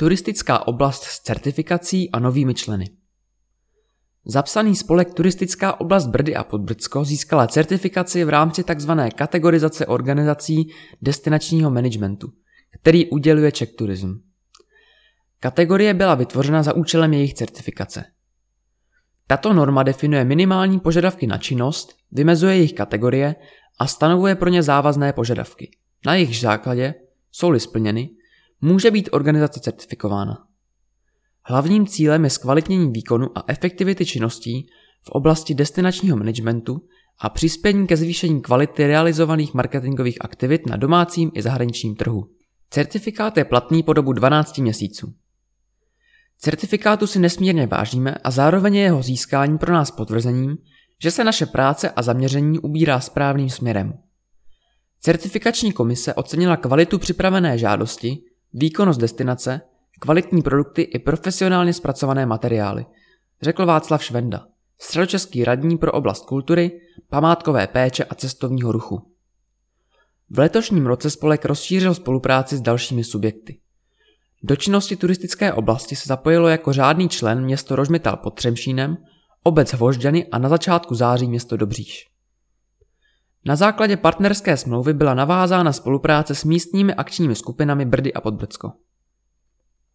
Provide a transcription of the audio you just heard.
Turistická oblast s certifikací a novými členy. Zapsaný spolek Turistická oblast Brdy a Podbrdsko získala certifikaci v rámci tzv. kategorizace organizací destinačního managementu, který uděluje Czech Tourism. Kategorie byla vytvořena za účelem jejich certifikace. Tato norma definuje minimální požadavky na činnost, vymezuje jejich kategorie a stanovuje pro ně závazné požadavky. Na jejich základě, jsou-li splněny, může být organizace certifikována. Hlavním cílem je zkvalitnění výkonu a efektivity činností v oblasti destinačního managementu a přispění ke zvýšení kvality realizovaných marketingových aktivit na domácím i zahraničním trhu. Certifikát je platný po dobu 12 měsíců. Certifikátu si nesmírně vážíme a zároveň je jeho získání pro nás potvrzením, že se naše práce a zaměření ubírá správným směrem. Certifikační komise ocenila kvalitu připravené žádosti, výkonnost destinace, kvalitní produkty i profesionálně zpracované materiály, řekl Václav Švenda, středočeský radní pro oblast kultury, památkové péče a cestovního ruchu. V letošním roce spolek rozšířil spolupráci s dalšími subjekty. Do činnosti turistické oblasti se zapojilo jako řádný člen město Rožmital pod Třemšínem, obec Hvožďany a na začátku září město Dobříš. Na základě partnerské smlouvy byla navázána spolupráce s místními akčními skupinami Brdy a Podbrdsko.